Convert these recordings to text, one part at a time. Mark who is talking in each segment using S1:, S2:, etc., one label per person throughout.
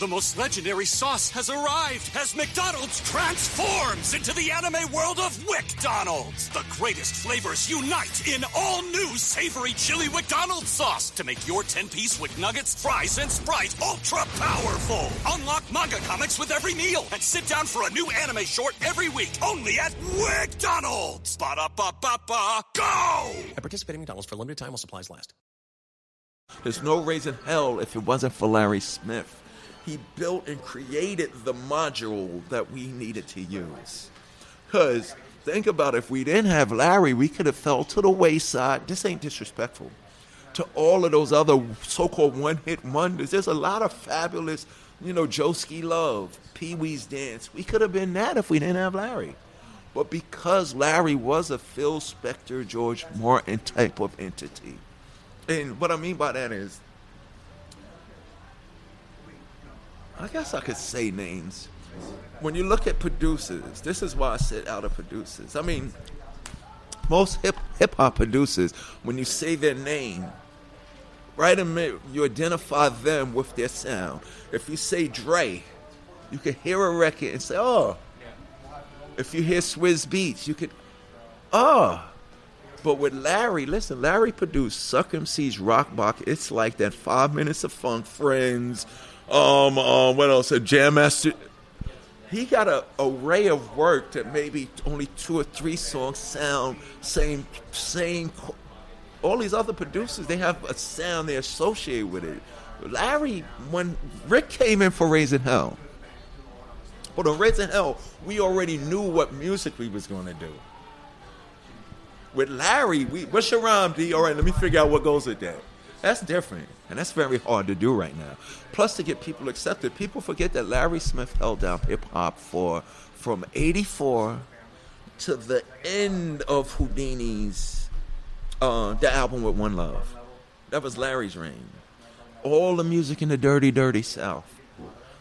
S1: The most legendary sauce has arrived as McDonald's transforms into the anime world of WcDonald's. The greatest flavors unite in all new savory chili McDonald's sauce to make your 10-piece Wick Nuggets, fries, and Sprite ultra powerful. Unlock manga comics with every meal and sit down for a new anime short every week only at WcDonald's. Ba-da-ba-ba-ba, go!
S2: At participating McDonald's for a limited time while supplies last.
S3: There's no raising hell if it wasn't for Larry Smith. He built and created the module that we needed to use. Because think about if we didn't have Larry, we could have fell to the wayside. This ain't disrespectful to all of those other so-called one-hit wonders. There's a lot of fabulous, you know, Joeski Love, Pee Wee's Dance. We could have been that if we didn't have Larry. But because Larry was a Phil Spector, George Martin type of entity, and what I mean by that is, I guess I could say names. When you look at producers, this is why I said out of producers. I mean, most hip hip hop producers, when you say their name, right mid, you identify them with their sound. If you say Dre, you can hear a record and say, oh. If you hear Swizz Beatz, you could, oh. But with Larry, listen, Larry produced Suck MC's Rock Box. It's like that five minutes of funk, friends. Um, um, what else? A Jam Master. He got an array of work that maybe only two or three songs sound same, same. All these other producers, they have a sound they associate with it. Larry, when Rick came in for Raising Hell, but on Raising Hell, we already knew what music we was going to do. With Larry, we what's your rhyme, D? All right, let me figure out what goes with that. That's different, and that's very hard to do right now. Plus, to get people accepted, people forget that Larry Smith held down hip hop for from '84 to the end of Whodini's uh, the album with One Love. That was Larry's reign. All the music in the dirty, dirty South.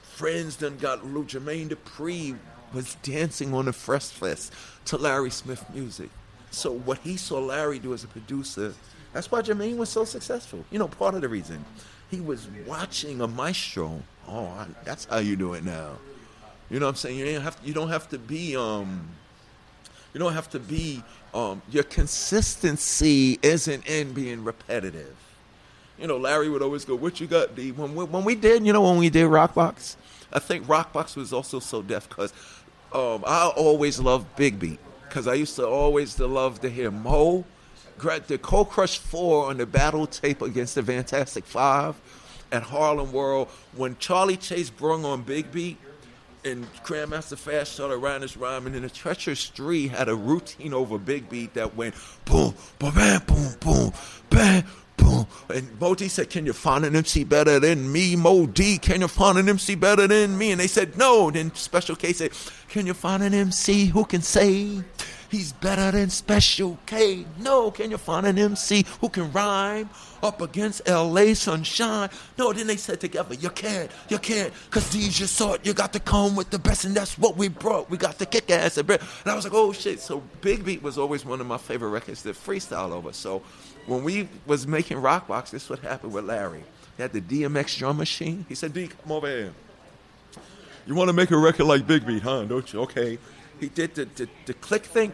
S3: Friends done got Lou Jermaine Dupri was dancing on the Fresh Fest to Larry Smith music. So what he saw Larry do as a producer, that's why Jermaine was so successful. You know, part of the reason he was watching a maestro. Oh, I, that's how you do it now. You know what I'm saying? You don't have to, you don't have to be um you don't have to be um your consistency isn't in being repetitive. You know, Larry would always go, "What you got, D?" When we, when we did, you know, when we did Rockbox, I think Rockbox was also so deaf because um, I always loved Big Beat because I used to always love to hear Mo, the Cold Crush Four on the battle tape against the Fantastic Five at Harlem World when Charlie Chase brung on Big Beat and Grandmaster Flash started writing this rhyme, and then the Treacherous Three had a routine over Big Beat that went boom, boom, bam, boom, boom, bam, boom. And Mo Dee said, Can you find an MC better than me? Mo Dee, can you find an MC better than me? And they said, No. Then Special K said, Can you find an MC who can say he's better than Special K? No. Can you find an MC who can rhyme up against LA Sunshine? No. Then they said together, You can't, you can't, because these your sort. You got to come with the best, and that's what we brought. We got to kick ass and bread. And I was like, Oh shit. So Big Beat was always one of my favorite records to freestyle over. So when we was making Rockbox, this is what happened with Larry. He had the DMX drum machine. He said, D, come over here. You want to make a record like Big Beat, huh? Don't you? Okay. He did the, the, the click thing.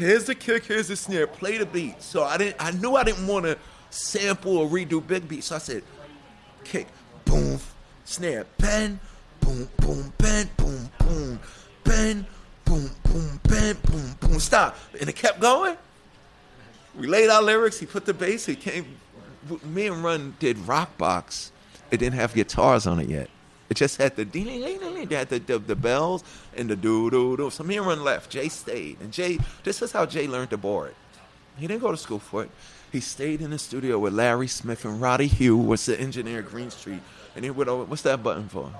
S3: Here's the kick, here's the snare. Play the beat. So I didn't. I knew I didn't want to sample or redo Big Beat. So I said, kick, boom, snare, bend, boom, boom, bend, boom, boom, bend, boom, boom, bend, boom, boom. Stop. And it kept going. We laid our lyrics. He put the bass. He came. Me and Run did Rockbox. It didn't have guitars on it yet. It just had the ding ding ding ding. It had the, the, the bells and the doo doo doo. So me and Run left. Jay stayed, and Jay. This is how Jay learned to board. He didn't go to school for it. He stayed in the studio with Larry Smith and Roddy Hui, was the engineer at Greene Street. And he would, over, what's that button for?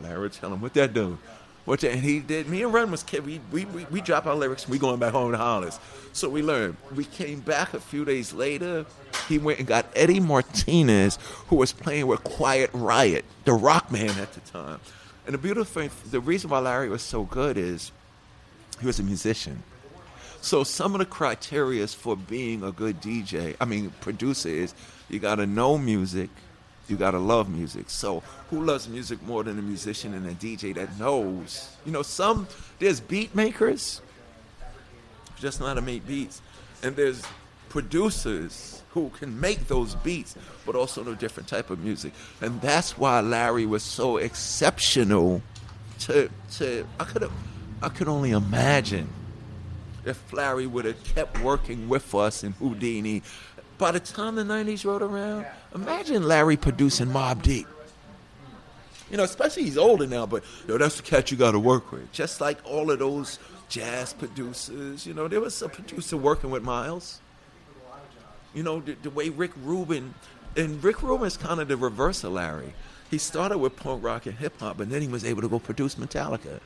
S3: Larry would tell him, what that do? What and he did, me and Run was, we, we, we, we drop our lyrics and we going back home to Hollis. So we learned. We came back a few days later. He went and got Eddie Martinez, who was playing with Quiet Riot, the rock man at the time. And the beautiful thing, the reason why Larry was so good is he was a musician. So some of the criteria for being a good DJ, I mean producer, is you got to know music, you got to love music. So who loves music more than a musician and a DJ that knows? You know, some there's beat makers, just not to make beats, and there's producers who can make those beats, but also know different type of music. And that's why Larry was so exceptional. To to I could have I could only imagine if Larry would have kept working with us in Whodini. By the time the 90s rolled around, imagine Larry producing Mobb Deep. You know, especially he's older now, but yo, that's the cat you got to work with. Just like all of those jazz producers, you know, there was a producer working with Miles. You know, the, the way Rick Rubin, and Rick Rubin is kind of the reverse of Larry. He started with punk rock and hip hop, and then he was able to go produce Metallica.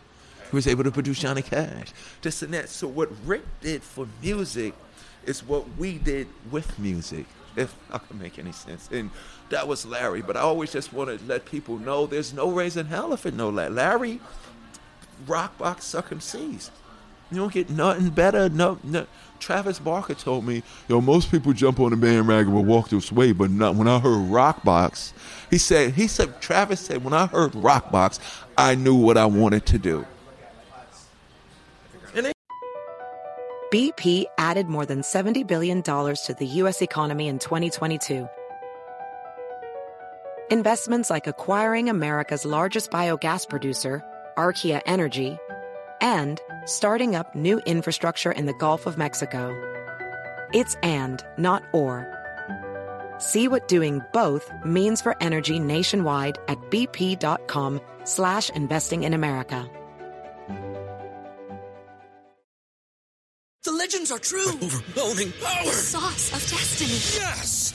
S3: He was able to produce Johnny Cash, this and that. So what Rick did for music is what we did with music, if I can make any sense. And that was Larry. But I always just want to let people know there's no raising hell if it no Larry, rock box suck. You don't get nothing better. No, no. Travis Barker told me, yo, most people jump on the bandwagon and walk this way, but not when I heard Rockbox. He said, he said, Travis said, when I heard Rockbox, I knew what I wanted to do.
S4: BP added more than $70 billion to the U.S. economy in 2022. Investments like acquiring America's largest biogas producer, Archaea Energy, and starting up new infrastructure in the Gulf of Mexico. It's and, not or. See what doing both means for energy nationwide at bp.com slash investing in America.
S5: The legends are true.
S1: Overwhelming power!
S5: The sauce of destiny.
S1: Yes!